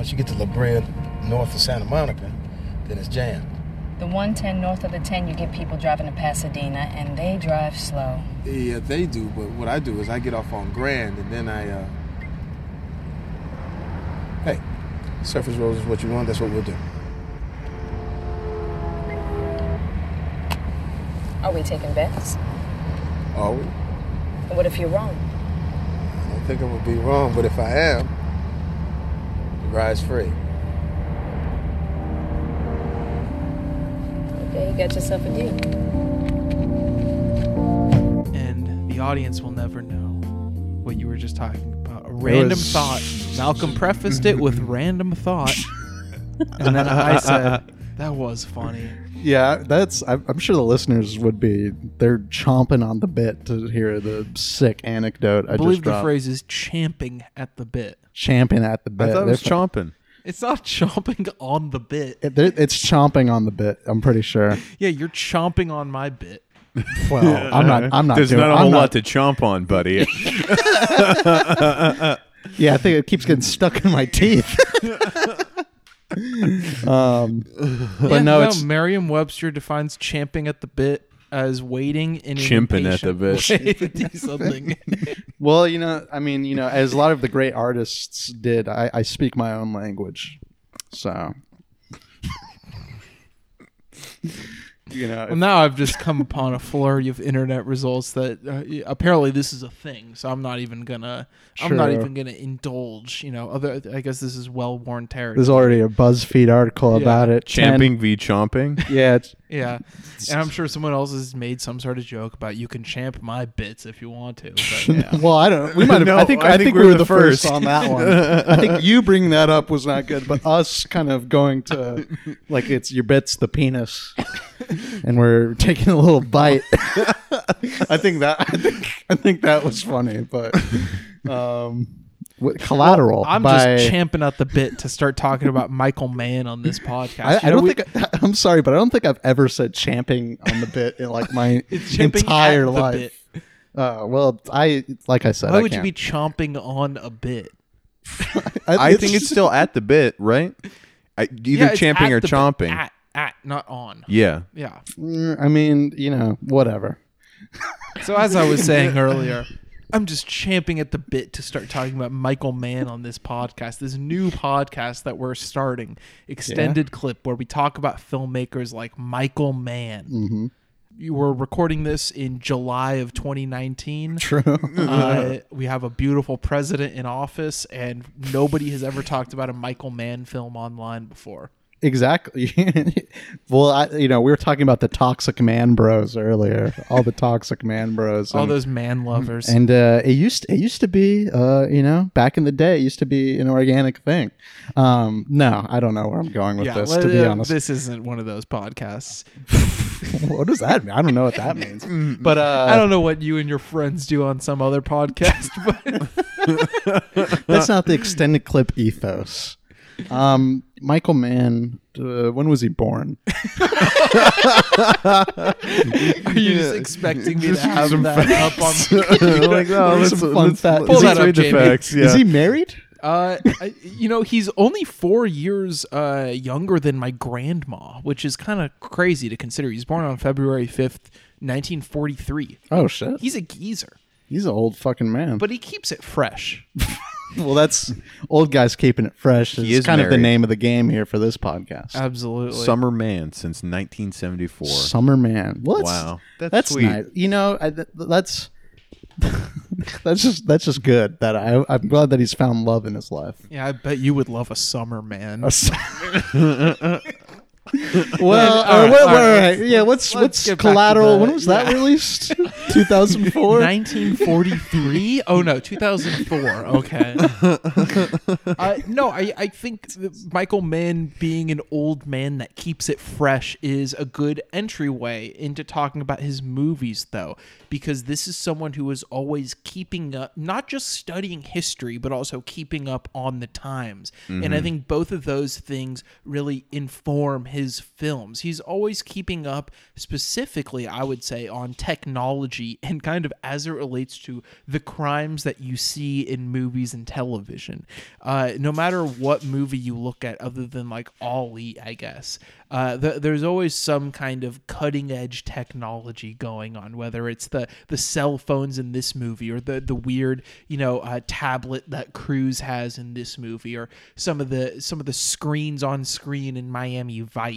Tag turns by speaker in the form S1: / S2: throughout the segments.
S1: once you get to La Brea, north of Santa Monica, then it's jammed.
S2: The 110 north of the 10, you get people driving to Pasadena, and they drive slow.
S1: Yeah, they do, but what I do is I get off on Grand, and then I, uh... Hey, surface roads is what you want, that's what we'll do.
S2: Are we taking bets?
S1: Are we?
S2: What if you're wrong?
S1: I don't think I would be wrong, but if I am, the ride's free.
S2: Okay, you got yourself a deal.
S3: and the audience will never know what you were just talking about. A random
S4: was-
S3: thought. Malcolm prefaced it with random thought, and then I said, "That was funny."
S4: Yeah, that's. I'm I'm sure the listeners would be. They're chomping on the bit to hear the sick anecdote. I,
S3: I believe
S4: just
S3: the
S4: dropped.
S3: phrase is "champing at the bit."
S4: Champing at the bit.
S5: I
S4: bit.
S5: thought it was
S4: They're-
S5: chomping.
S3: It's not chomping on the bit.
S4: it- they're- it's chomping on the bit. I'm pretty sure.
S3: Yeah, you're chomping on my bit.
S4: Well, I'm not. I'm not.
S5: There's
S4: doing,
S5: not a
S4: I'm
S5: whole
S4: not-
S5: lot to chomp on, buddy.
S4: Yeah, I think it keeps getting stuck in my teeth. Um, but
S3: Yeah,
S4: no, it's
S3: Merriam-Webster defines champing at the bit as waiting in an
S5: Chimping at the
S3: bit. to do something.
S4: well, you know, I mean, you know, as a lot of the great artists did, I, I speak my own language, so you know,
S3: Well, now I've just come upon a flurry of internet results that uh, apparently this is a thing. So I'm not even gonna. I'm not even gonna indulge. You know, other. I guess this is well worn territory.
S4: there's already a BuzzFeed article
S3: Yeah.
S4: about it. Ten-
S5: Champing v chomping.
S4: yeah, it's,
S3: Yeah, and I'm sure someone else has made some sort of joke about you can champ my bits if you want to. But yeah.
S4: well, I don't. Know. We might have.
S5: No,
S4: I think.
S5: I
S4: I,
S5: think
S4: think,
S5: we
S4: we
S5: were
S4: were
S5: the
S4: the first
S5: first.
S4: on that one. I think you bringing that up was not good, but us kind of going to like it's your bits the penis, and we're taking a little bite. I think that. I think. I think that was funny, but um, what, collateral.
S3: I'm
S4: by,
S3: just champing at the bit to start talking about Michael Mann on this podcast.
S4: I, I
S3: know,
S4: don't
S3: we-
S4: think I, I'm sorry, but I don't think I've ever said champing on the bit in like my entire life. Uh, well, I like I said,
S3: Why
S4: I
S3: would you
S4: can't.
S3: be chomping on a bit?
S5: I think it's still at the bit, right? I, either
S3: Yeah,
S5: champing or
S3: the bit.
S5: chomping.
S3: At, at, not on.
S5: yeah.
S3: Yeah.
S4: Mm, I mean, you know, whatever.
S3: So as I was saying earlier, I'm just champing at the bit to start talking about Michael Mann on this podcast, this new podcast that we're starting, extended clip where we talk about filmmakers like Michael Mann.
S4: Mm-hmm.
S3: You were recording this in July of 2019.
S4: True.
S3: Uh, we have a beautiful president in office, and nobody has ever talked about a Michael Mann film online before.
S4: Exactly. well, I, you know, we were talking about the toxic man bros earlier. All the toxic man bros.
S3: All
S4: and,
S3: those man lovers.
S4: and uh, it used it used to be, uh, you know, back in the day, it used to be an organic thing. Um, no, I don't know where I'm going with
S3: yeah,
S4: this.
S3: well,
S4: to be
S3: uh,
S4: honest,
S3: this isn't one of those podcasts.
S4: what does that mean? I don't know what that means. But uh,
S3: I don't know what you and your friends do on some other podcast, but
S4: That's not the extended clip ethos. Um, Michael Mann, uh, when was he born?
S3: are you just expecting me to have that up on?
S5: like, no,
S4: What are
S5: let's,
S4: some fun
S5: let's,
S4: facts?
S5: let's
S3: Pull that up,
S5: read the
S3: Jamie.
S5: facts. Yeah.
S4: Is he married?
S3: Uh, I- you know, he's only four years uh, younger than my grandma, which is kind of crazy to consider. He's born on February fifth, nineteen forty-three.
S4: Oh shit,
S3: He's a geezer,
S4: he's an old fucking man.
S3: but he keeps it fresh.
S4: well, that's old guys keeping it fresh. Is,
S5: He is
S4: kind of the
S5: married.
S4: name of the game here for this podcast.
S3: Absolutely.
S5: Summer Mann since 1974.
S4: Summer Mann. Well, that's,
S5: Wow. That's,
S4: that's
S5: sweet.
S4: nice. You know, I, th- that's that's just that's just good. That I I'm glad that he's found love in his life.
S3: Yeah, I bet you would love a summer man.
S4: Well,
S3: all
S4: uh,
S3: right,
S4: wait,
S3: all
S4: wait, yeah. What's
S3: Let's
S4: what's
S3: get back to
S4: collateral?
S3: the-
S4: when was that
S3: yeah.
S4: released? 2004.
S3: 1943? oh no, 2004. Okay. uh, no, I, I think that Michael Mann being an old man that keeps it fresh is a good entryway into talking about his movies, though, because this is someone who is always keeping up, not just studying history, but also keeping up on the times. And I think both of those things really inform his films. He's always keeping up, specifically, I would say, on technology technology and kind of as it relates to the crimes that you see in movies and television. Uh, no matter what movie you look at, other than like Ali, I guess, uh, th- there's always some kind of cutting edge technology going on, whether it's the the cell phones in this movie or the the weird you know uh, tablet that Cruise has in this movie, or some of the some of the screens on screen in Miami Vice,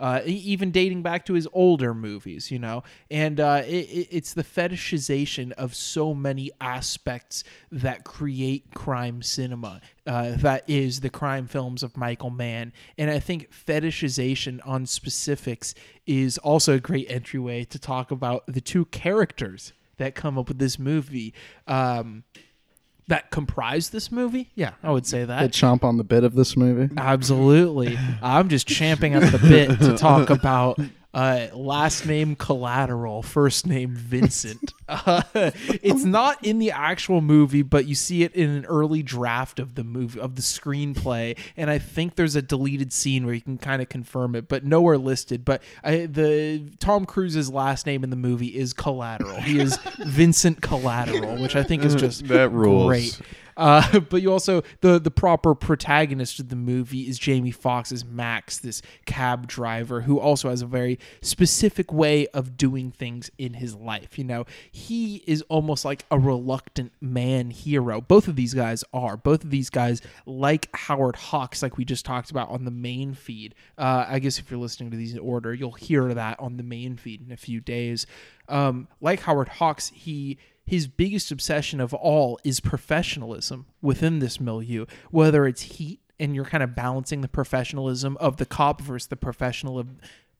S3: uh, even dating back to his older movies, you know, and uh, it, it's the fetishization of so many aspects that create crime cinema. Uh, that is the crime films of Michael Mann, and I think fetishization on specifics is also a great entryway to talk about the two characters that come up with this movie. Um, that comprise this movie? Yeah, I would say that.
S4: They chomp on the bit of this movie.
S3: Absolutely. I'm just champing at the bit to talk about uh, last name Collateral, first name Vincent. Uh, it's not in the actual movie, but you see it in an early draft of the movie of the screenplay, and I think there's a deleted scene where you can kind of confirm it, but nowhere listed. But I, the Tom Cruise's last name in the movie is Collateral. He is Vincent Collateral, which I think is just
S5: That rules.
S3: great. Uh, but you also the the proper protagonist of the movie is Jamie Foxx's Max, this cab driver who also has a very specific way of doing things in his life. You know, he is almost like a reluctant man hero. Both of these guys are. Both of these guys, like Howard Hawks, like we just talked about on the main feed. Uh, I guess if you're listening to these in order, you'll hear that on the main feed in a few days. Um, like Howard Hawks, he his biggest obsession of all is professionalism within this milieu, whether it's heat and you're kind of balancing the professionalism of the cop versus the professional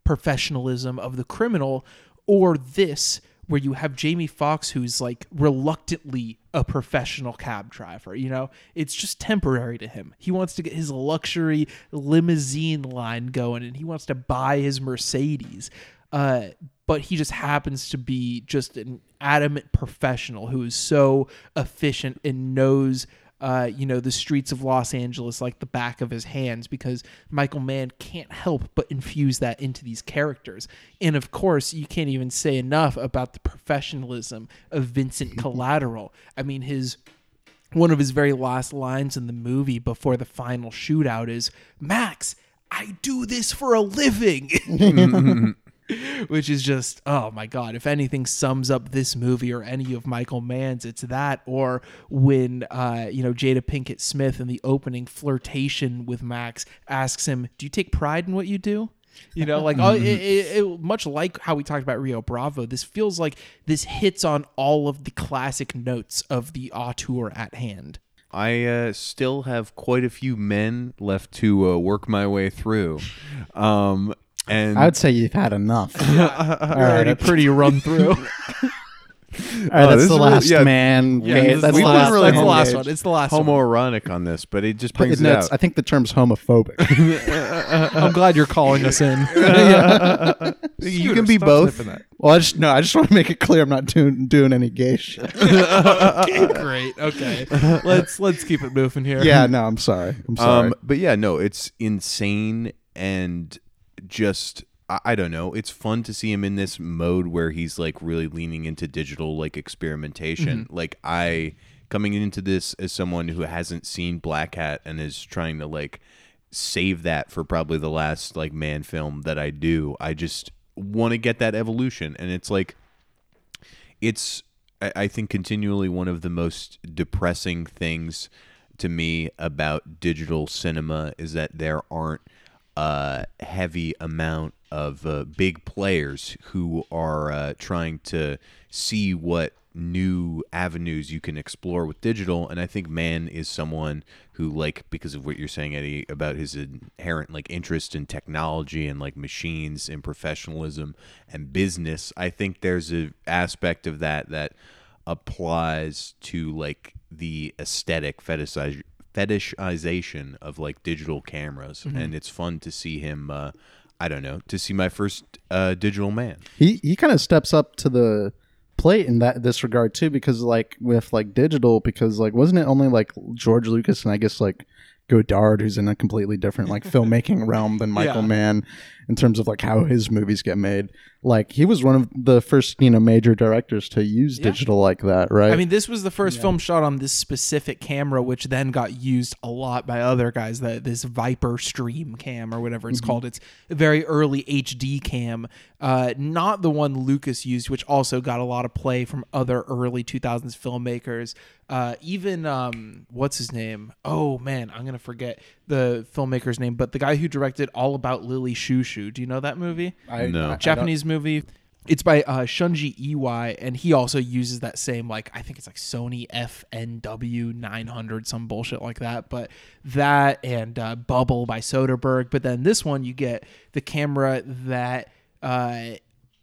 S3: professionalism of the criminal, or this where you have Jamie Foxx who's like reluctantly a professional cab driver, you know? It's just temporary to him. He wants to get his luxury limousine line going and he wants to buy his Mercedes. Uh, but he just happens to be just an adamant professional who is so efficient and knows uh, you know the streets of Los Angeles like the back of his hands because Michael Mann can't help but infuse that into these characters. And of course, you can't even say enough about the professionalism of Vincent mm-hmm. Collateral. I mean, his one of his very last lines in the movie before the final shootout is Max, I do this for a living. Mm-hmm, mm-hmm. Which is just, oh my God. If anything sums up this movie or any of Michael Mann's, it's that. Or when, uh, you know, Jada Pinkett Smith in the opening flirtation with Max asks him, Do you take pride in what you do? You know, like oh, it, it, it, much like how we talked about Rio Bravo, this feels like this hits on all of the classic notes of the auteur at hand.
S5: I uh, still have quite a few men left to uh, work my way through. Um, and
S4: I would say you've had enough. All
S3: Already
S4: right,
S3: pretty run through.
S4: all right,
S5: Oh,
S4: that's
S5: this
S4: the
S5: is really-
S4: last
S5: yeah.
S4: man.
S3: Yeah,
S4: Okay,
S3: this-
S4: that's
S5: we
S4: the
S5: didn't
S4: last.
S5: really
S3: that's the
S5: home
S3: last
S5: gauge.
S3: one. It's the last one.
S5: homoerotic on this, but it just brings it
S4: it's-
S5: out.
S4: I think the term's homophobic.
S3: I'm glad you're calling us in.
S5: you can be both.
S4: well, I just no, I just want to make it clear I'm not doing doing any gay shit.
S3: okay, great. Okay, let's let's keep it moving here.
S4: yeah, no, I'm sorry. I'm sorry.
S5: Um, but yeah, no, it's insane and just I, don't know. It's fun to see him in this mode where he's like really leaning into digital like experimentation. Mm-hmm. Like I coming into this as someone who hasn't seen Black Hat and is trying to like save that for probably the last like Mann film that I do. I just want to get that evolution and it's like it's I I think continually one of the most depressing things to me about digital cinema is that there aren't a heavy amount of uh, big players who are uh, trying to see what new avenues you can explore with digital. And i think Mann is someone who like because of what you're saying eddie about his inherent like interest in technology and like machines and professionalism and business i think there's a aspect of that that applies to like the aesthetic fetishize fetishization of like digital cameras and it's fun to see him uh i don't know to see my first uh digital Mann.
S4: He he kind of steps up to the plate in that this regard too because like with like digital because like wasn't it only like george lucas and i guess like Godard, who's in a completely different like filmmaking realm than Michael
S3: Yeah.
S4: Mann in terms of like how his movies get made. Like he was one of the first you know major directors to use digital like that, right?
S3: I mean, this was the first film shot on this specific camera, which then got used a lot by other guys. That this Viper Stream cam or whatever it's called. It's a very early HD cam, uh, not the one Lucas used, which also got a lot of play from other early 2000s filmmakers. Uh, even um, what's his name? Oh man, I'm gonna forget the filmmaker's name, but the guy who directed All About Lily Chou-Chou. Do you know that movie?
S4: I,
S5: No.
S4: I- I
S3: Japanese movie. It's by uh, Shunji Iwai, and he also uses that same like I think it's like Sony FNW 900, some bullshit like that. But that and uh, Bubble by Soderbergh. But then this one, you get the camera that uh,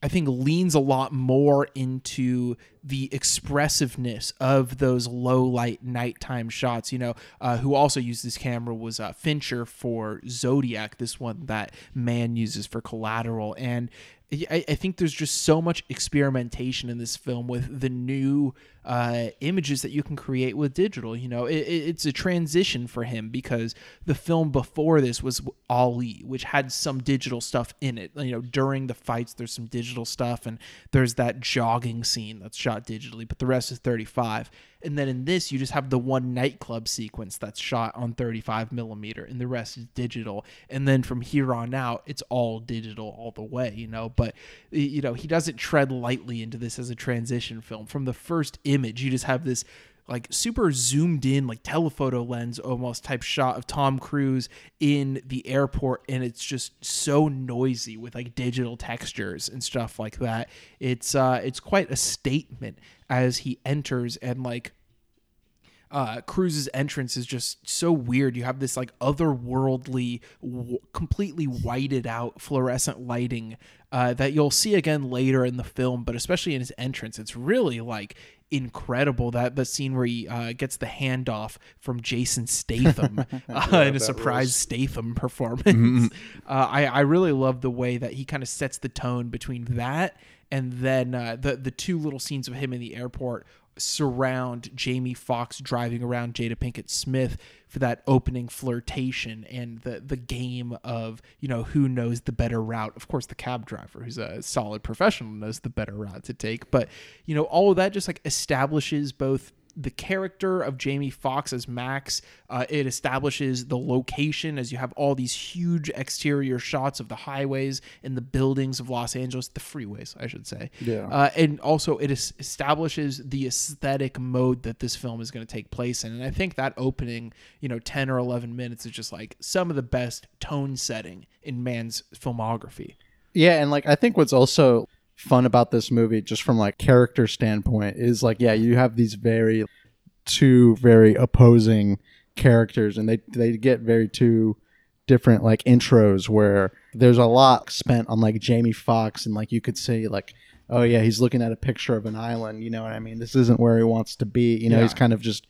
S3: I think leans a lot more into the expressiveness of those low light nighttime shots. You know, uh, who also used this camera was uh, Fincher for Zodiac, this one that Mann uses for Collateral, and I, I think there's just so much experimentation in this film with the new uh, images that you can create with digital. You know, it, it- it's a transition for him because the film before this was Ali, which had some digital stuff in it. You know, during the fights, there's some digital stuff, and there's that jogging scene that's shot digitally, but the rest is 35. And then in this, you just have the one nightclub sequence that's shot on 35 millimeter, and the rest is digital. And then from here on out, it's all digital all the way, you know. But you know, he doesn't tread lightly into this as a transition film. From the first image, you just have this like super zoomed in, like telephoto lens almost type shot of Tom Cruise in the airport, and it's just so noisy with like digital textures and stuff like that. It's uh, it's quite a statement as he enters and like uh, Cruise's entrance is just so weird. You have this like otherworldly, w- completely whited out fluorescent lighting uh, that you'll see again later in the film, but especially in his entrance, it's really like incredible. That the scene where he uh, gets the handoff from Jason Statham uh, in a surprise Statham performance. uh, I I really love the way that he kind of sets the tone between that and then uh, the the two little scenes of him in the airport surround Jamie Foxx driving around Jada Pinkett Smith for that opening flirtation and the the game of you know who knows the better route. Of course, the cab driver, who's a solid professional, knows the better route to take. But you know, all of that just like establishes both the character of Jamie Foxx as Max. Uh, it establishes the location as you have all these huge exterior shots of the highways and the buildings of Los Angeles, the freeways, I should say.
S4: Yeah.
S3: Uh, and also, it establishes the aesthetic mode that this film is going to take place in. And I think that opening, you know, 10 or 11 minutes is just like some of the best tone setting in Mann's filmography.
S4: Yeah, and like I think what's also fun about this movie, just from like character standpoint, is like yeah, you have these very two very opposing characters, and they they get very two different like intros where there's a lot spent on like Jamie Foxx and like you could see like. Oh yeah, he's looking at a picture of an island. You know what I mean? This isn't where he wants to be. You know, he's kind of just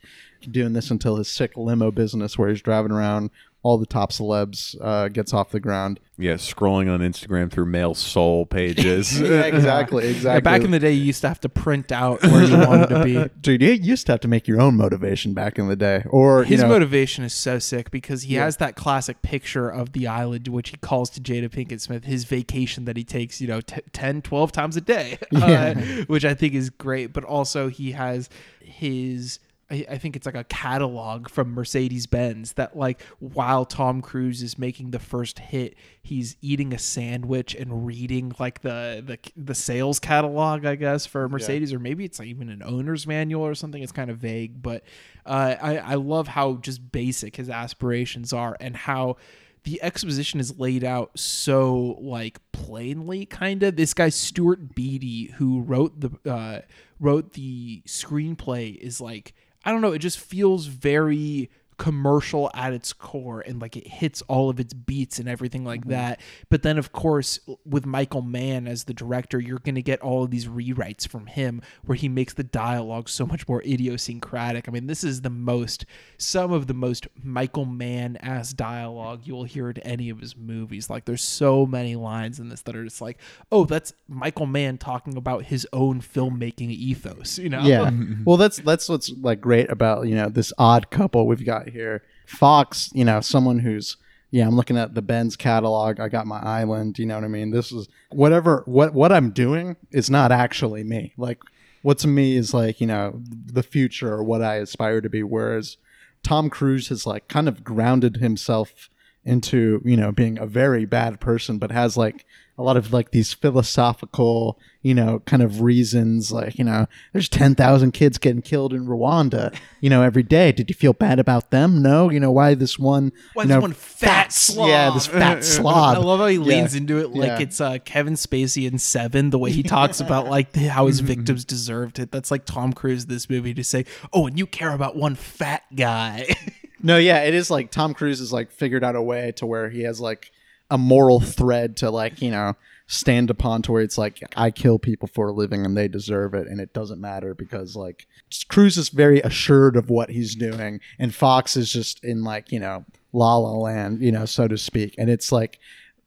S4: doing this until his sick limo business, where he's driving around all the top celebs, uh, gets off the ground.
S5: Yeah, scrolling on Instagram through male soul pages.
S4: yeah, exactly, exactly.
S3: Yeah, back in the day, you used to have to print out where you wanted to be.
S4: dude, you used to have to make your own motivation back in the day, or
S3: His
S4: you know,
S3: motivation is so sick because he has that classic picture of the island, which he calls to Jada Pinkett Smith, his vacation that he takes, you know, t- 10, 12 times a day, uh, which I think is great. But also, he has his. I I think it's like a catalog from Mercedes Benz that, like, while Tom Cruise is making the first hit, he's eating a sandwich and reading like the the, the sales catalog, I guess, for Mercedes, or maybe it's like even an owner's manual or something. It's kind of vague, but uh, I I love how just basic his aspirations are and how the exposition is laid out so like plainly kind of this guy Stuart Beattie who wrote the uh wrote the screenplay is like I don't know it just feels very commercial at its core and like it hits all of its beats and everything like mm-hmm. that. But then of course with Michael Mann as the director you're going to get all of these rewrites from him where he makes the dialogue so much more idiosyncratic. I mean this is the most some of the most Michael Mann ass dialogue you will hear in any of his movies. Like there's so many lines in this that are just like oh that's Michael Mann talking about his own filmmaking ethos you know?
S4: Yeah. well, that's that's what's like great about you know this odd couple we've got here. Foxx, you know, someone who's yeah, I'm looking at the Benz catalog. I got my island. You know what I mean? This is whatever what what I'm doing is not actually me. Like what's me is like you know the future or what I aspire to be. Whereas Tom Cruise has like kind of grounded himself into you know being a very bad person, but has like a lot of like these philosophical, you know, kind of reasons. Like, you know, there's 10,000 kids getting killed in Rwanda, you know, every day. Did you feel bad about them? No. You know, why this one,
S3: Why
S4: you
S3: this
S4: know,
S3: one fat slob?
S4: Yeah, this fat slob.
S3: I love how he
S4: Yeah.
S3: leans into it like
S4: Yeah.
S3: it's uh, Kevin Spacey in Seven. The way he talks about like how his victims deserved it. That's like Tom Cruise. This movie to say, oh, and you care about one fat guy.
S4: No, yeah, it is like Tom Cruise has like figured out a way to where he has like a moral thread to like, you know, stand upon to where it's like I kill people for a living and they deserve it and it doesn't matter because like Cruise is very assured of what he's doing and Foxx is just in like, you know, la la land, you know, so to speak. And it's like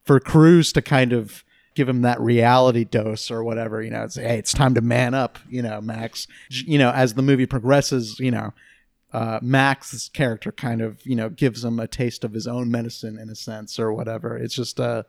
S4: for Cruise to kind of give him that reality dose or whatever, you know, it's hey, it's time to man up, you know, Max. You know, as the movie progresses, you know, uh, Max's character kind of you know gives him a taste of his own medicine in a sense or whatever. It's just uh,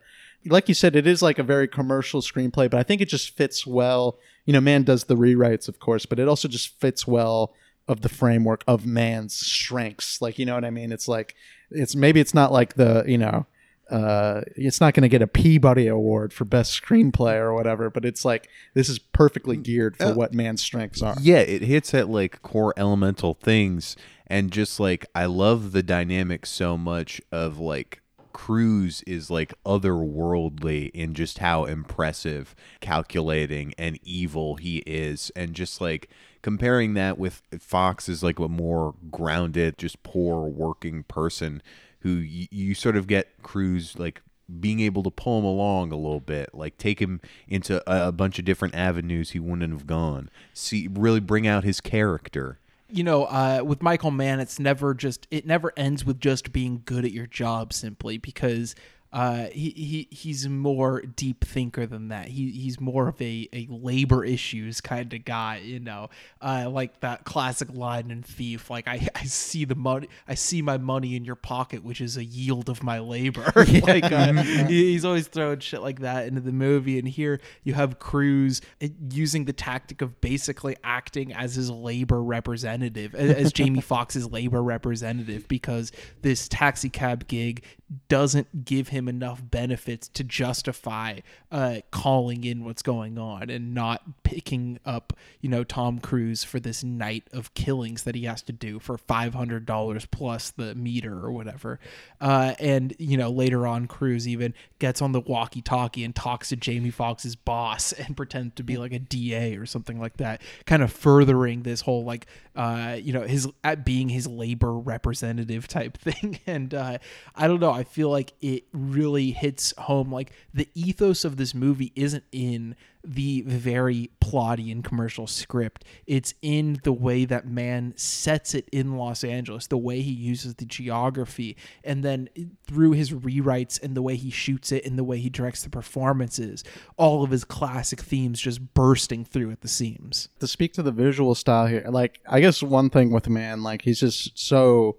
S4: like you said, it is like a very commercial screenplay, but I think it just fits well. You know, Mann does the rewrites, of course, but it also just fits well of the framework of Mann's strengths. Like you know what I mean? It's like it's maybe it's not like the you know. Uh, it's not going to get a Peabody Award for best screenplay or whatever, but it's like this is perfectly geared for what Mann's strengths are.
S5: Yeah, it hits at like core elemental things and just like I love the dynamic so much of like Cruise is like otherworldly in just how impressive, calculating, and evil he is, and just like comparing that with Foxx is like a more grounded, just poor working person who y- you sort of get Cruise like being able to pull him along a little bit, like take him into a, a bunch of different avenues he wouldn't have gone. See, really bring out his character.
S3: you know, uh, with Michael Mann, it's never just it never ends with just being good at your job simply because uh, he, he he's more deep thinker than that. He he's more of a, a labor issues kind of guy, you know, uh, like that classic line in Thief, like I, I see the money, I see my money in your pocket, which is a yield of my labor. like uh, he- he's always throwing shit like that into the movie, and here you have Cruise uh, using the tactic of basically acting as his labor representative, as Jamie Foxx's labor representative, because this taxi cab gig doesn't give him enough benefits to justify uh, calling in what's going on and not picking up, you know, Tom Cruise for this night of killings that he has to do for five hundred dollars plus the meter or whatever. Uh, and you know, later on, Cruise even gets on the walkie-talkie and talks to Jamie Foxx's boss and pretends to be like a DA or something like that, kind of furthering this whole like, uh, you know, his at being his labor representative type thing. And uh, I don't know, I feel like it really hits home. Like the ethos of this movie isn't in the very plotty and commercial script. It's in the way that Mann sets it in Los Angeles, the way he uses the geography, and then through his rewrites and the way he shoots it and the way he directs the performances, all of his classic themes just bursting through at the seams.
S4: to speak to the visual style here, like I guess one thing with Mann, like he's just so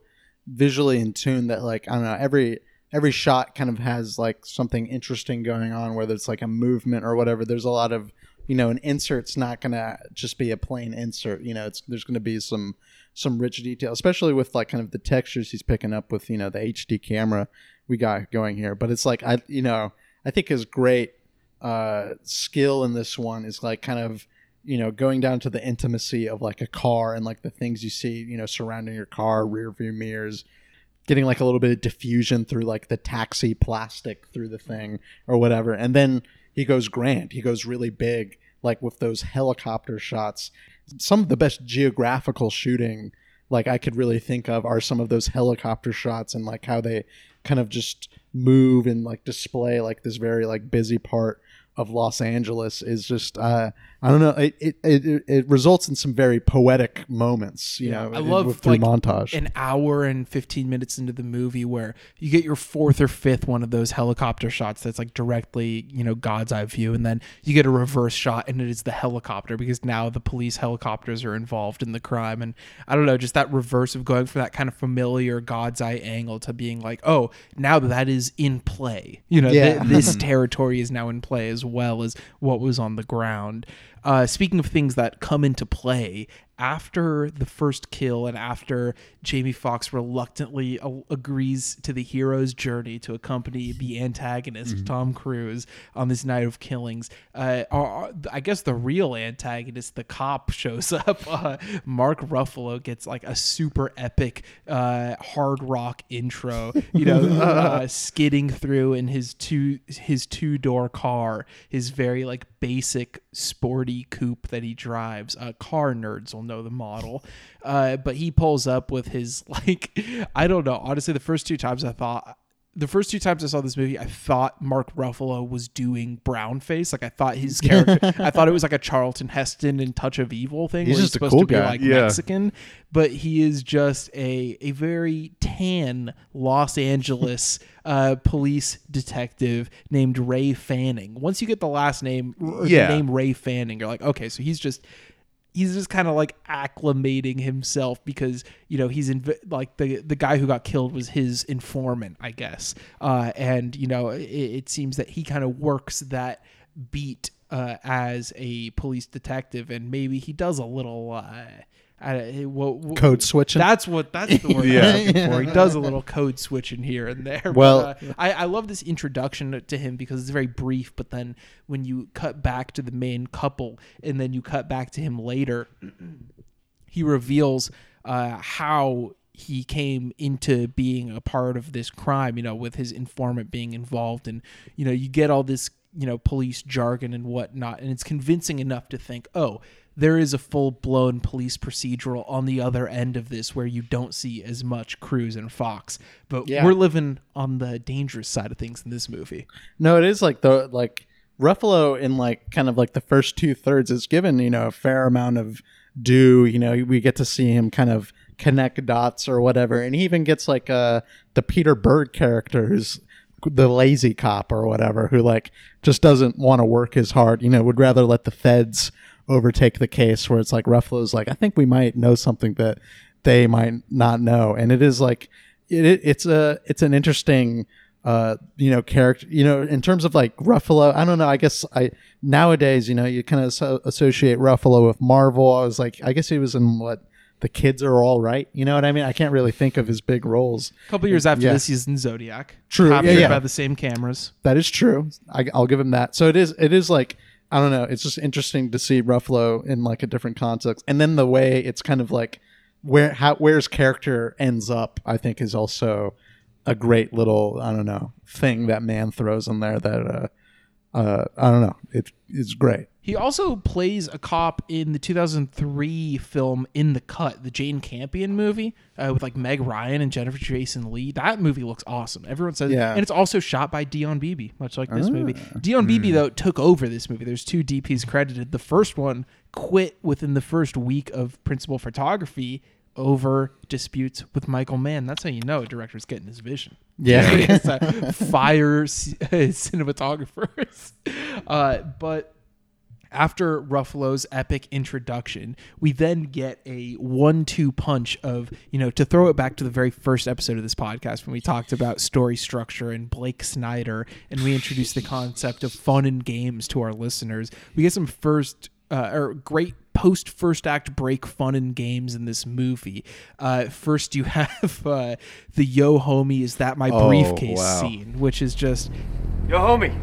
S4: visually in tune that like I don't know every every shot kind of has like something interesting going on, whether it's like a movement or whatever. There's a lot of you know an insert's not gonna just be a plain insert. You know, it's there's gonna be some some rich detail, especially with like kind of the textures he's picking up with you know the HD camera we got going here. But it's like I you know I think his great uh, skill in this one is like kind of you know going down to the intimacy of like a car and like the things you see you know surrounding your car rear view mirrors getting like a little bit of diffusion through like the taxi plastic through the thing or whatever. And then he goes grand. He goes really big like with those helicopter shots. Some of the best geographical shooting like i could really think of are some of those helicopter shots and like how they kind of just move and like display like this very like busy part of Los Angeles is just uh, I don't know it, it it it results in some very poetic moments. You know,
S3: I love
S4: through
S3: like
S4: montage.
S3: an hour and 15 minutes into the movie where you get your fourth or fifth one of those helicopter shots that's like directly, you know, God's eye view. And then you get a reverse shot and it is the helicopter because now the police helicopters are involved in the crime. And I don't know, just that reverse of going from that kind of familiar God's eye angle to being like, oh, now that is in play. You know,
S4: Yeah.
S3: thi- this territory is now in play as well as what was on the ground. Uh, speaking of things that come into play, after the first kill and after Jamie Foxx reluctantly a- agrees to the hero's journey to accompany the antagonist Tom Cruise on this night of killings, uh, our- I guess the real antagonist, the cop, shows up. Uh, Mark Ruffalo gets like a super epic uh, hard rock intro, you know, uh, skidding through in his two his two door car, his very like basic sporty coupe that he drives. Uh, car nerds will know the model, uh, but he pulls up with his like I don't know. Honestly, the first two times I thought. The first two times I saw this movie, I thought Mark Ruffalo was doing brown face. Like I thought his character, I thought it was like a Charlton Heston and Touch of Evil thing.
S4: He's just a
S3: supposed
S4: cool
S3: to be
S4: guy.
S3: like
S5: Yeah.
S3: Mexican, but he is just a a very tan Los Angeles uh, police detective named Ray Fanning. Once you get the last name,
S5: Yeah.
S3: the name Ray Fanning, you're like, okay, so he's just he's just kind of like acclimating himself because you know he's like the the guy who got killed was his informant i guess. Uh and you know it, it seems that he kind of works that beat uh as a police detective and maybe he does a little uh I, what, what,
S4: Code switching.
S3: That's what that's the word
S5: Yeah.
S3: I'm looking for. He does a little code switching here and there.
S4: Well-
S3: but, uh, I, I love this introduction to him because it's very brief. But then when you cut back to the main couple and then you cut back to him later, he reveals uh, how he came into being a part of this crime, you know, with his informant being involved. And, you know, you get all this, you know, police jargon and whatnot. And it's convincing enough to think, oh, there is a full blown police procedural on the other end of this where you don't see as much Cruise and Foxx. But
S4: Yeah.
S3: we're living on the dangerous side of things in this movie.
S4: No, it is like the like Ruffalo in like kind of like the first two thirds is given you know a fair amount of due. You know, we get to see him kind of connect dots or whatever, and he even gets like uh the Peter Berg character who's the lazy cop or whatever who like just doesn't want to work as hard. You know, would rather let the feds overtake the case. Where it's like Ruffalo's like, I think we might know something that they might not know, and it is like it, it- it's a it's an interesting uh you know character you know in terms of like Ruffalo I don't know I guess I nowadays you know you kind of so- associate Ruffalo with Marvel I was like I guess he was in what the kids are all right you know what I mean I can't really think of his big roles
S3: A couple years after
S4: Yeah.
S3: this, he's in Zodiac.
S4: True, yeah,
S3: Captured
S4: yeah.
S3: by the same cameras.
S4: that is true I, I'll give him that so it is it is like I don't know. It's just interesting to see Ruffalo in like a different context. And then the way it's kind of like where how where his character ends up I think is also a great little I don't know thing that man throws in there that uh uh I don't know. It, it's great
S3: He also plays a cop in the 2003 film In the Cut, the Jane Campion movie uh, with like Meg Ryan and Jennifer Jason Leigh. That movie looks awesome. Everyone says,
S4: Yeah.
S3: and it's also shot by Dion Beebe, much like this movie. Dion Beebe though took over this movie. There's two DPs credited. The first one quit within the first week of principal photography over disputes with Michael Mann. That's how you know a director's getting his vision.
S4: Yeah.
S3: Fire cinematographers. Uh, but after Ruffalo's epic introduction, we then get a one-two punch of, you know, to throw it back to the very first episode of this podcast when we talked about story structure and Blake Snyder, and we introduced the concept of fun and games to our listeners. We get some first uh, or great post first act break fun and games in this movie. Uh, first, you have uh, the "Yo, homie, is that my
S5: Oh,
S3: briefcase?"
S5: wow.
S3: scene, which is just
S6: Yo, homie.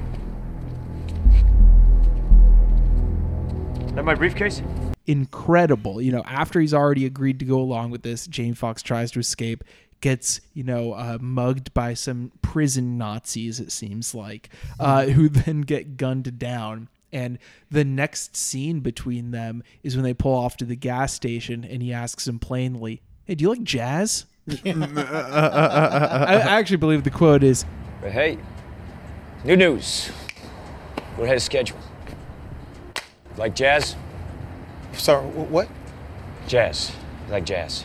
S6: That my briefcase?
S3: incredible. You know, after he's already agreed to go along with this, Jamie Foxx tries to escape, gets you know uh, mugged by some prison Nazis. It seems like, uh, who then get gunned down. And the next scene between them is when they pull off to the gas station, and he asks him plainly, "Hey, do you like jazz?" I, I actually believe the quote is,
S6: But hey, new news. We're ahead of schedule. Like jazz?
S1: Sorry, what?
S6: Jazz. Like jazz.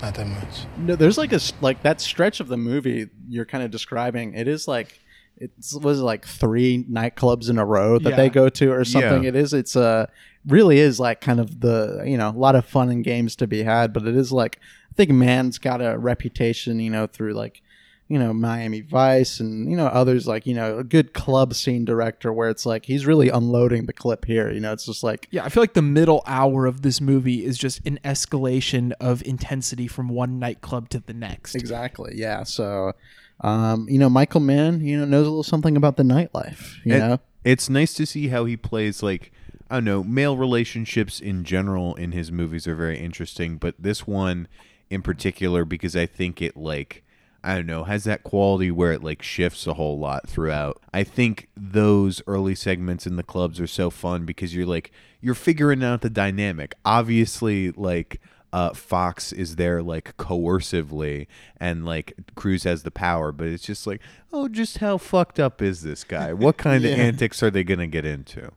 S1: Not that much.
S4: No, there's like a s- like that stretch of the movie you're kind of describing. It is like it was like three nightclubs in a row that
S3: Yeah.
S4: they go to or something.
S5: Yeah.
S4: It is. It's uh really is like kind of the you know a lot of fun and games to be had, but it is like I think Mann's got a reputation you know through like you know Miami Vice and you know others like you know a good club scene director where it's like he's really unloading the clip here. You know, it's just like
S3: Yeah, I feel like the middle hour of this movie is just an escalation of intensity from one nightclub to the next.
S4: Exactly. Yeah. So, um, you know, Michael Mann, you know, knows a little something about the nightlife. You
S5: It-
S4: know,
S5: it's nice to see how he plays like I don't know, male relationships in general in his movies are very interesting, but this one in particular because I think it like I don't know, has that quality where it like shifts a whole lot throughout. I think those early segments in the clubs are so fun because you're like you're figuring out the dynamic. Obviously, like uh, Foxx is there like coercively, and like Cruise has the power, but it's just like, oh, just how fucked up is this guy? What kind of antics are they gonna get into?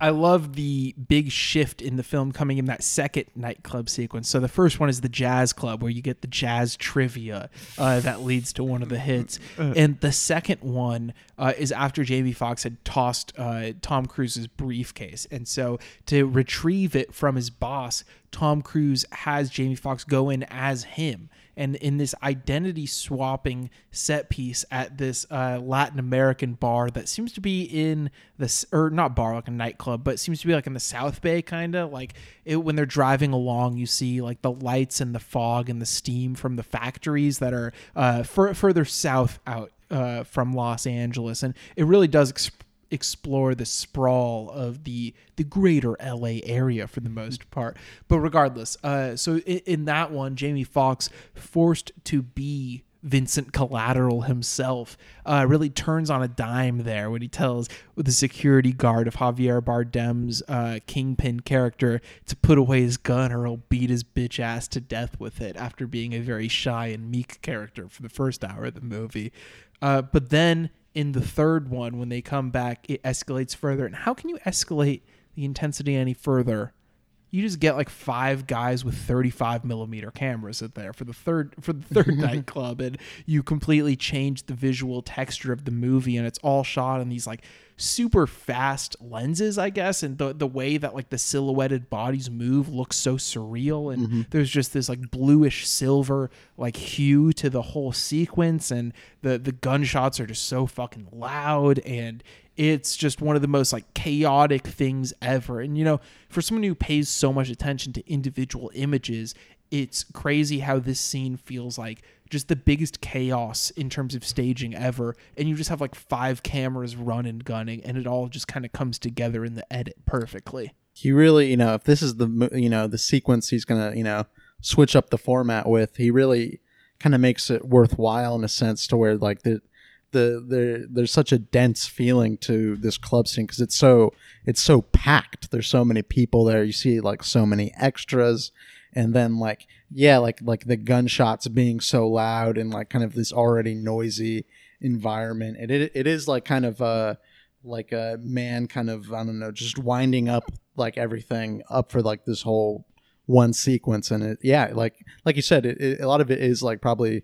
S3: I- love the big shift in the film coming in that second nightclub sequence. So the first one is the jazz club where you get the jazz trivia uh, that leads to one of the hits, and the second one uh, is after Jamie Foxx had tossed uh, Tom Cruise's briefcase, and so to retrieve it from his boss, Tom Cruise has Jamie Foxx go in as him. And in this identity swapping set piece at this uh, Latin American bar that seems to be in this, or not bar, like a nightclub, but seems to be like in the South Bay, kind of like it, when they're driving along, you see like the lights and the fog and the steam from the factories that are uh, fur- further south out uh, from Los Angeles, and it really does exp- explore the sprawl of the the greater LA area for the most part. But regardless, uh, so in, in that one, Jamie Foxx forced to be Vincent Collateral himself uh, really turns on a dime there when he tells the security guard of Javier Bardem's uh, kingpin character to put away his gun or he'll beat his bitch ass to death with it after being a very shy and meek character for the first hour of the movie. Uh, but then in the third one, when they come back, it escalates further. And how can you escalate the intensity any further? You just get like five guys with 35 millimeter cameras in there for the third for the third nightclub, and you completely change the visual texture of the movie, and it's all shot in these like super fast lenses, I guess, and the the way that like the silhouetted bodies move looks so surreal, and mm-hmm. there's just this like bluish silver like hue to the whole sequence, and the the gunshots are just so fucking loud. And it's just one of the most like chaotic things ever. And you know for someone who pays so much attention to individual images it's crazy how this scene feels like just the biggest chaos in terms of staging ever and you just have like five cameras running and gunning and it all just kind of comes together in the edit perfectly
S4: he really, you know, if this is the you know the sequence he's gonna you know switch up the format with, he really kind of makes it worthwhile in a sense to where like the the there there's such a dense feeling to this club scene because it's so it's so packed. There's so many people there. You see like so many extras, and then like yeah, like like the gunshots being so loud and like kind of this already noisy environment. It it, it is like kind of a like a Mann kind of I don't know just winding up like everything up for like this whole one sequence and it yeah like like you said it, it, a lot of it is like probably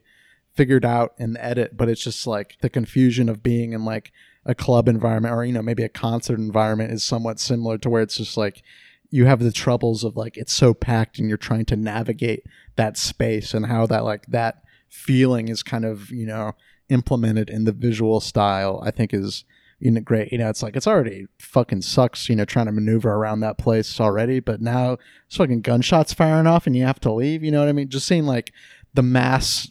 S4: figured out in the edit but it's just like the confusion of being in like a club environment or you know maybe a concert environment is somewhat similar to where it's just like you have the troubles of like it's so packed and you're trying to navigate that space and how that like that feeling is kind of you know implemented in the visual style i think is you know great. You know it's like it's already fucking sucks you know trying to maneuver around that place already but now it's fucking gunshots firing off and you have to leave you know what i mean? Just seeing like the mass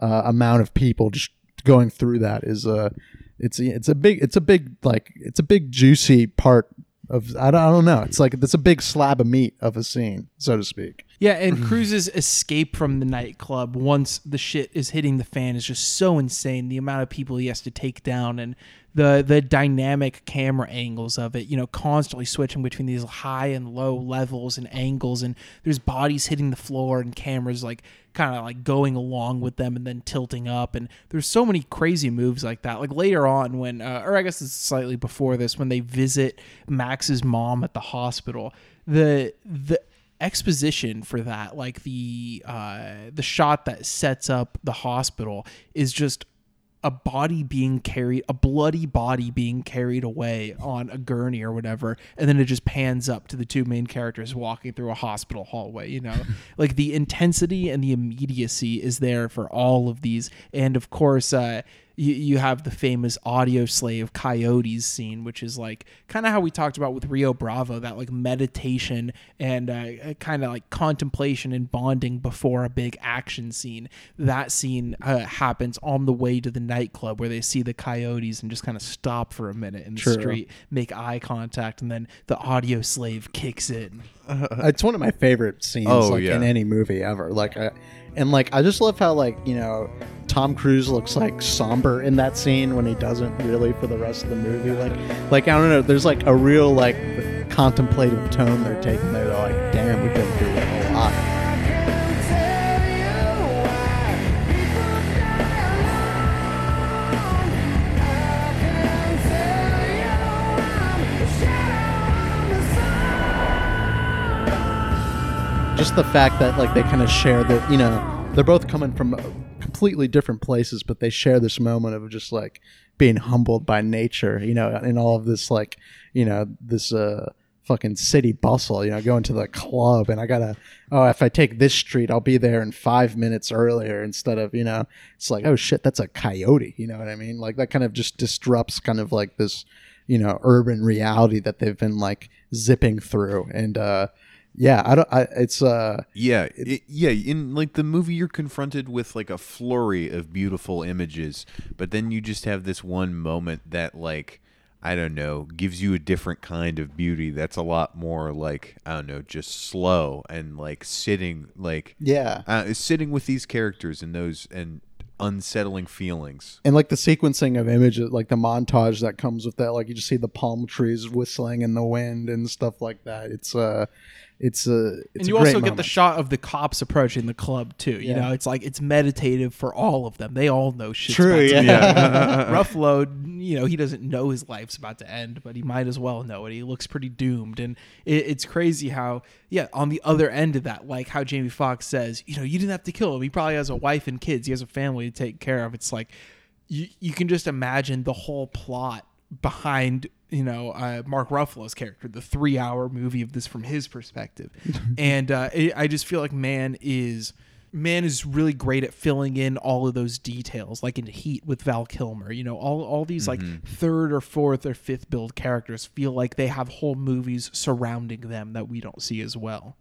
S4: uh, amount of people just going through that is a it's it's a big it's a big like it's a big juicy part of I don't, I don't know. It's like it's a big slab of meat of a scene so to speak
S3: Yeah, and Cruise's escape from the nightclub once the shit is hitting the fan is just so insane. The amount of people he has to take down and the the dynamic camera angles of it, you know, constantly switching between these high and low levels and angles and there's bodies hitting the floor and cameras like kind of like going along with them and then tilting up and there's so many crazy moves like that. Like later on when uh, or I guess it's slightly before this when they visit Max's mom at the hospital, the the exposition for that like the uh the shot that sets up the hospital is just a body being carried a bloody body being carried away on a gurney or whatever and then it just pans up to the two main characters walking through a hospital hallway you know? Like the intensity and the immediacy is there for all of these and of course uh you, you have the famous Audioslave coyotes scene which is like kind of how we talked about with rio bravo that like meditation and uh, kind of like contemplation and bonding before a big action scene that scene uh, happens on the way to the nightclub where they see the coyotes and just kind of stop for a minute in the
S4: True.
S3: street make eye contact and then the Audioslave kicks in
S4: it's one of my favorite scenes
S5: Oh,
S4: like
S5: yeah.
S4: in any movie ever like I, and like i just love how like you know tom cruise looks like somber in that scene when he doesn't really for the rest of the movie. Like like i don't know there's like a real like contemplative tone they're taking there. They're like damn we've been through just the fact that like they kind of share that you know they're both coming from completely different places but they share this moment of just like being humbled by nature you know and all of this like you know this uh fucking city bustle you know going to the club and i gotta oh if i take this street i'll be there in five minutes earlier instead of you know it's like oh shit that's a coyote you know what i mean? Like that kind of just disrupts kind of like this you know urban reality that they've been like zipping through and uh yeah i don't I, it's uh
S5: Yeah, it, yeah. In like the movie, you're confronted with like a flurry of beautiful images, but then you just have this one moment that like I don't know gives you a different kind of beauty. That's a lot more like I don't know, just slow and like sitting like
S4: yeah
S5: uh, sitting with these characters and those and unsettling feelings.
S4: and like the sequencing of images like the montage that comes with that like you just see the palm trees whistling in the wind and stuff like that it's uh it's a it's
S3: and you
S4: a great
S3: also get the shot of the cops approaching the club too. You
S4: Yeah.
S3: know, it's like it's meditative for all of them. They all know shit's
S4: True,
S3: about to
S4: yeah.
S3: end. Ruffalo, you know, he doesn't know his life's about to end, but he might as well know it. He looks pretty doomed, and it, it's crazy how, yeah, on the other end of that, like how Jamie Foxx says, you know, you didn't have to kill him. He probably has a wife and kids. He has a family to take care of. It's like you you can just imagine the whole plot behind you know uh, Mark Ruffalo's character, the three-hour movie of this from his perspective, and uh, it, I just feel like Mann is Mann is really great at filling in all of those details, like in Heat with Val Kilmer. You know, all all these like third or fourth or fifth build characters feel like they have whole movies surrounding them that we don't see as well.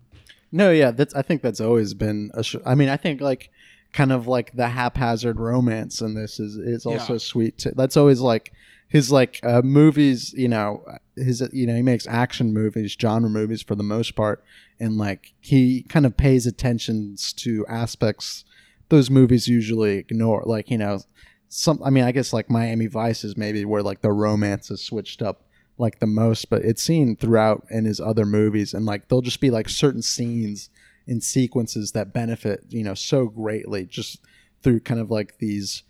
S4: No, yeah, that's. I think that's always been. A sh- I mean, I think like kind of like the haphazard romance in this is is also
S3: Yeah.
S4: sweet. Too. That's always like his like uh, movies. You know, his you know he makes action movies, genre movies for the most part, and like he kind of pays attentions to aspects those movies usually ignore. Like you know, some. I mean, I guess like Miami Vice is maybe where like the romance is switched up like the most, but it's seen throughout in his other movies, and like there'll just be like certain scenes and sequences that benefit you know so greatly just through kind of like these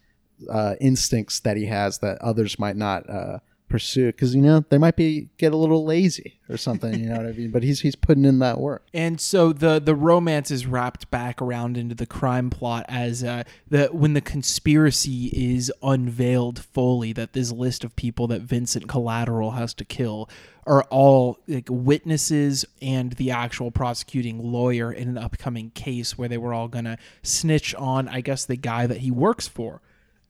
S4: uh, instincts that he has that others might not uh, pursue because you know they might be get a little lazy or something. You know what I mean? But he's he's putting in that work.
S3: And so the the romance is wrapped back around into the crime plot as uh, the when the conspiracy is unveiled fully that this list of people that Vincent Collateral has to kill are all like witnesses and the actual prosecuting lawyer in an upcoming case where they were all gonna snitch on I guess the guy that he works for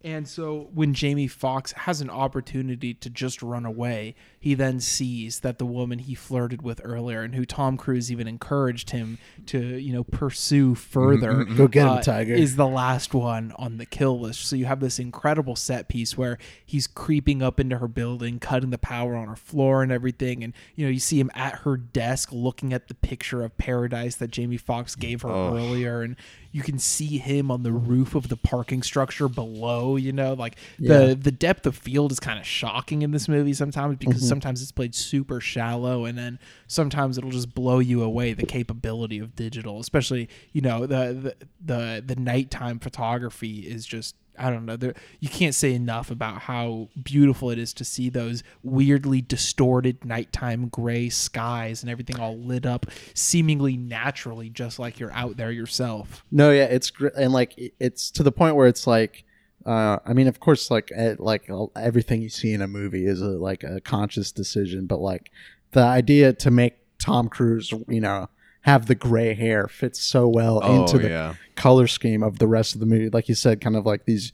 S3: And so when Jamie Foxx has an opportunity to just run away, he then sees that the woman he flirted with earlier and who Tom Cruise even encouraged him to, you know, pursue further.
S4: Go get him,
S3: uh,
S4: Tiger.
S3: Is the last one on the kill list. So you have this incredible set piece where he's creeping up into her building, cutting the power on her floor and everything. And, you know, you see him at her desk looking at the picture of paradise that Jamie Foxx gave her earlier. And you can see him on the roof of the parking structure below, you know, like
S4: Yeah.
S3: the the depth of field is kind of shocking in this movie sometimes because mm-hmm. sometimes it's played super shallow and then sometimes it'll just blow you away the capability of digital, especially, you know, the the the, the nighttime photography is just I don't know. There, you can't say enough about how beautiful it is to see those weirdly distorted nighttime gray skies and everything all lit up, seemingly naturally, just like you're out there yourself.
S4: No, yeah, it's great, and like it's to the point where it's like, uh, I mean, of course, like eh, like everything you see in a movie is a, like a conscious decision, but like the idea to make Tom Cruise, you know, have the gray hair fits so well
S5: Oh,
S4: into the
S5: yeah.
S4: color scheme of the rest of the movie. Like you said, kind of like these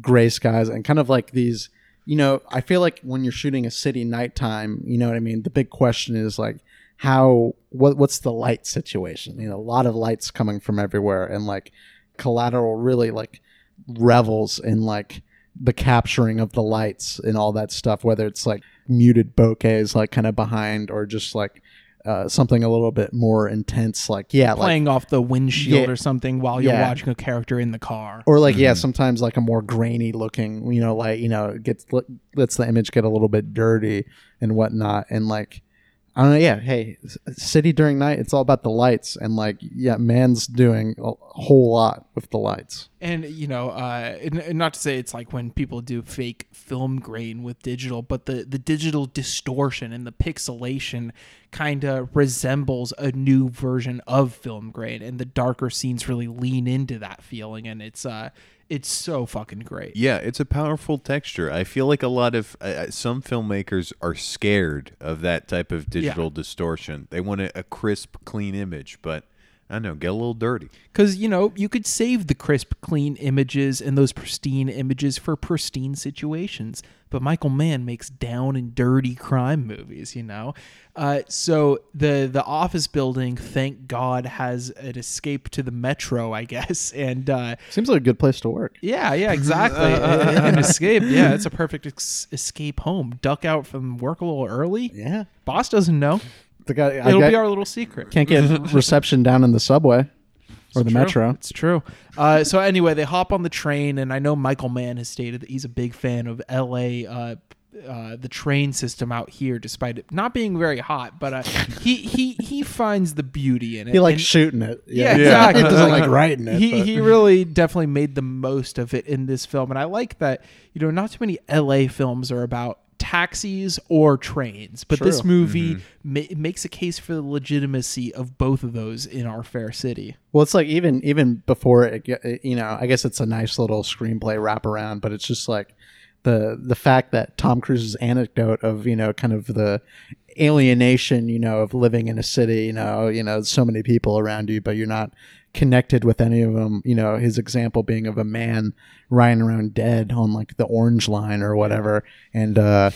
S4: gray skies and kind of like these. You know, I feel like when you're shooting a city nighttime, you know what I mean. The big question is like how what what's the light situation? You know, a lot of lights coming from everywhere, and like collateral really like revels in like the capturing of the lights and all that stuff. Whether it's like muted bokehs like kind of behind, or just like uh, something a little bit more intense, like yeah, like
S3: Playing off the windshield
S4: Yeah.
S3: or something while you're
S4: Yeah.
S3: watching a character in the car.
S4: or like yeah sometimes like a more grainy looking you know like you know it gets lets the image get a little bit dirty and whatnot and like i don't know yeah hey city during night it's all about the lights and like yeah Mann's doing a whole lot with the lights.
S3: And you know, uh, not to say it's like when people do fake film grain with digital, but the the digital distortion and the pixelation kind of resembles a new version of film grain, and the darker scenes really lean into that feeling, and it's uh, it's so fucking great.
S5: Yeah, it's a powerful texture. I feel like a lot of uh, some filmmakers are scared of that type of digital distortion. They want a, a crisp, clean image, but I don't know, get a little dirty.
S3: Because, you know, you could save the crisp, clean images and those pristine images for pristine situations. But Michael Mann makes down and dirty crime movies, you know? Uh, so the the office building, thank God, has an escape to the metro, I guess. And uh,
S4: seems like a good place to work
S3: yeah, yeah, exactly. an escape. Yeah, it's a perfect ex- escape home. Duck out from work a little early.
S4: yeah
S3: Boss doesn't know.
S4: the guy
S3: It'll
S4: got-
S3: be our little secret.
S4: can't get reception down in the subway or the
S3: True.
S4: metro
S3: It's true. Uh, so anyway, they hop on the train, and I know Michael Mann has stated that he's a big fan of L.A. Uh, uh, the train system out here, despite it not being very hot, but uh, he he he finds the beauty in it.
S4: he likes
S3: And-
S4: shooting it
S3: yeah, exactly.
S4: he doesn't like writing it
S3: He
S4: but-
S3: he really definitely made the most of it in this film, and I like that. You know, not too many L.A. films are about taxis or trains, but this
S4: True.
S3: movie mm-hmm. ma- makes a case for the legitimacy of both of those in our fair city.
S4: Well, it's like even even before it, you know, I guess it's a nice little screenplay wraparound, but it's just like the the fact that Tom Cruise's anecdote of you know kind of the alienation, you know, of living in a city, you know, you know, so many people around you, but you're not connected with any of them. You know, his example being of a man riding around dead on like the orange line or whatever, and uh,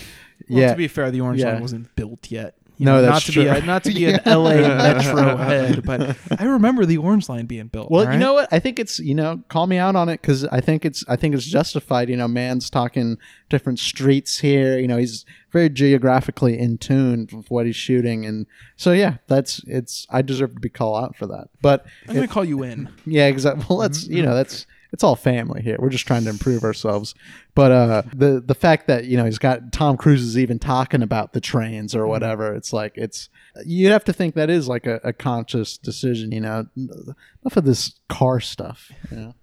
S3: Well,
S4: yeah,
S3: to be fair, the Orange
S4: Yeah.
S3: Line wasn't built yet. You
S4: No,
S3: know,
S4: that's
S3: not to
S4: true.
S3: be a, not to be an LA Metro head, but I remember the Orange Line being built.
S4: Well,
S3: all
S4: you know what? I think it's you know, call me out on it because I think it's I think it's justified. You know, Mann's talking different streets here. You know, he's very geographically in tune with what he's shooting, and so yeah, that's it's. I deserve to be called out for that. But
S3: I'm gonna call you in.
S4: yeah, exactly. Well, let's mm-hmm. you know that's it's all family here. We're just trying to improve ourselves. But uh, the the fact that you know he's got Tom Cruise is even talking about the trains or whatever. It's like it's you'd have to think that is like a, a conscious decision. You know, enough of this car stuff. You know?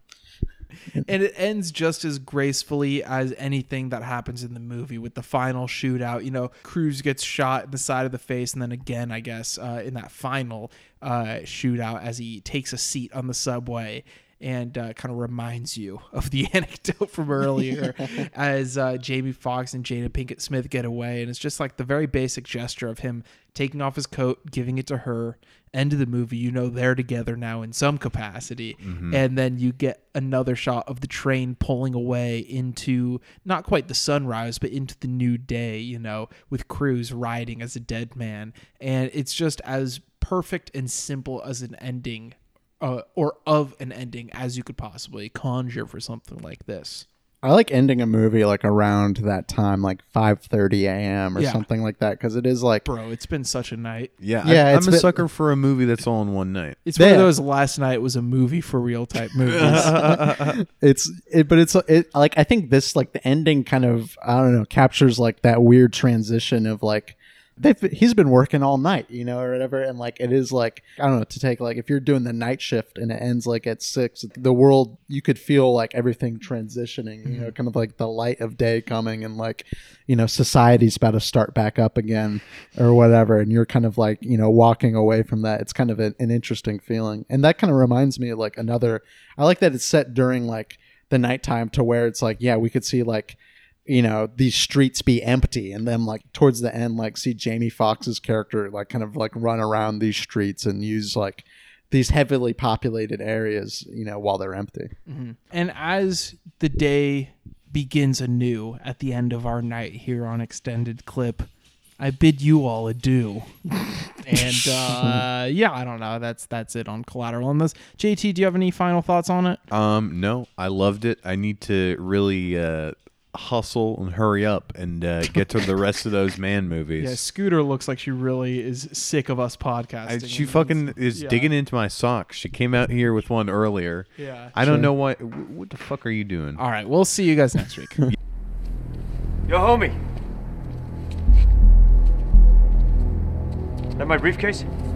S3: and it ends just as gracefully as anything that happens in the movie with the final shootout. You know, Cruise gets shot in the side of the face, and then again, I guess, uh, in that final uh, shootout as he takes a seat on the subway. And uh, kind of reminds you of the anecdote from earlier as uh, Jamie Foxx and Jada Pinkett Smith get away. And it's just like the very basic gesture of him taking off his coat, giving it to her. End of the movie, you know they're together now in some capacity. And then you get another shot of the train pulling away into not quite the sunrise, but into the new day, you know, with Cruise riding as a dead man. And it's just as perfect and simple as an ending uh, or of an ending as you could possibly conjure for something like this.
S4: I like ending a movie like around that time, like 5:30 a.m. or
S3: Yeah.
S4: something like that, because it is like
S3: Bro, it's been such a night.
S5: Yeah,
S4: Yeah,
S5: I,
S4: it's
S5: I'm a
S4: been-
S5: sucker for a movie that's all in one night.
S3: It's one of
S4: Yeah.
S3: those last night was a movie for real type movies.
S4: it's it, but it's it like I think this like the ending kind of I don't know captures like that weird transition of like they've he's been working all night, you know, or whatever, and like it is like I don't know to take like if you're doing the night shift and it ends like at six, the world you could feel like everything transitioning, you know, mm-hmm. kind of like the light of day coming and like you know society's about to start back up again or whatever, and you're kind of like you know walking away from that. It's kind of an, an interesting feeling, and that kind of reminds me of like another. I like that it's set during like the nighttime to where it's like yeah we could see like you know these streets be empty and then like towards the end like see Jamie Foxx's character like kind of like run around these streets and use like these heavily populated areas you know while they're empty
S3: and as the day begins anew at the end of our night here on Extended Clip, I bid you all adieu. and uh, yeah, I don't know. That's that's it on collateral on this. JT, do you have any final thoughts on it?
S5: Um, no, I loved it. I need to really uh, hustle and hurry up and uh, get to the rest of those Mann movies.
S3: Yeah, Scooter looks like she really is sick of us podcasting.
S5: I, she fucking
S3: it's-
S5: is
S3: yeah.
S5: digging into my socks. She came out here with one earlier.
S3: Yeah.
S5: I don't know what. What the fuck are you doing?
S3: All right, we'll see you guys next week.
S6: Yo, homie. That my briefcase?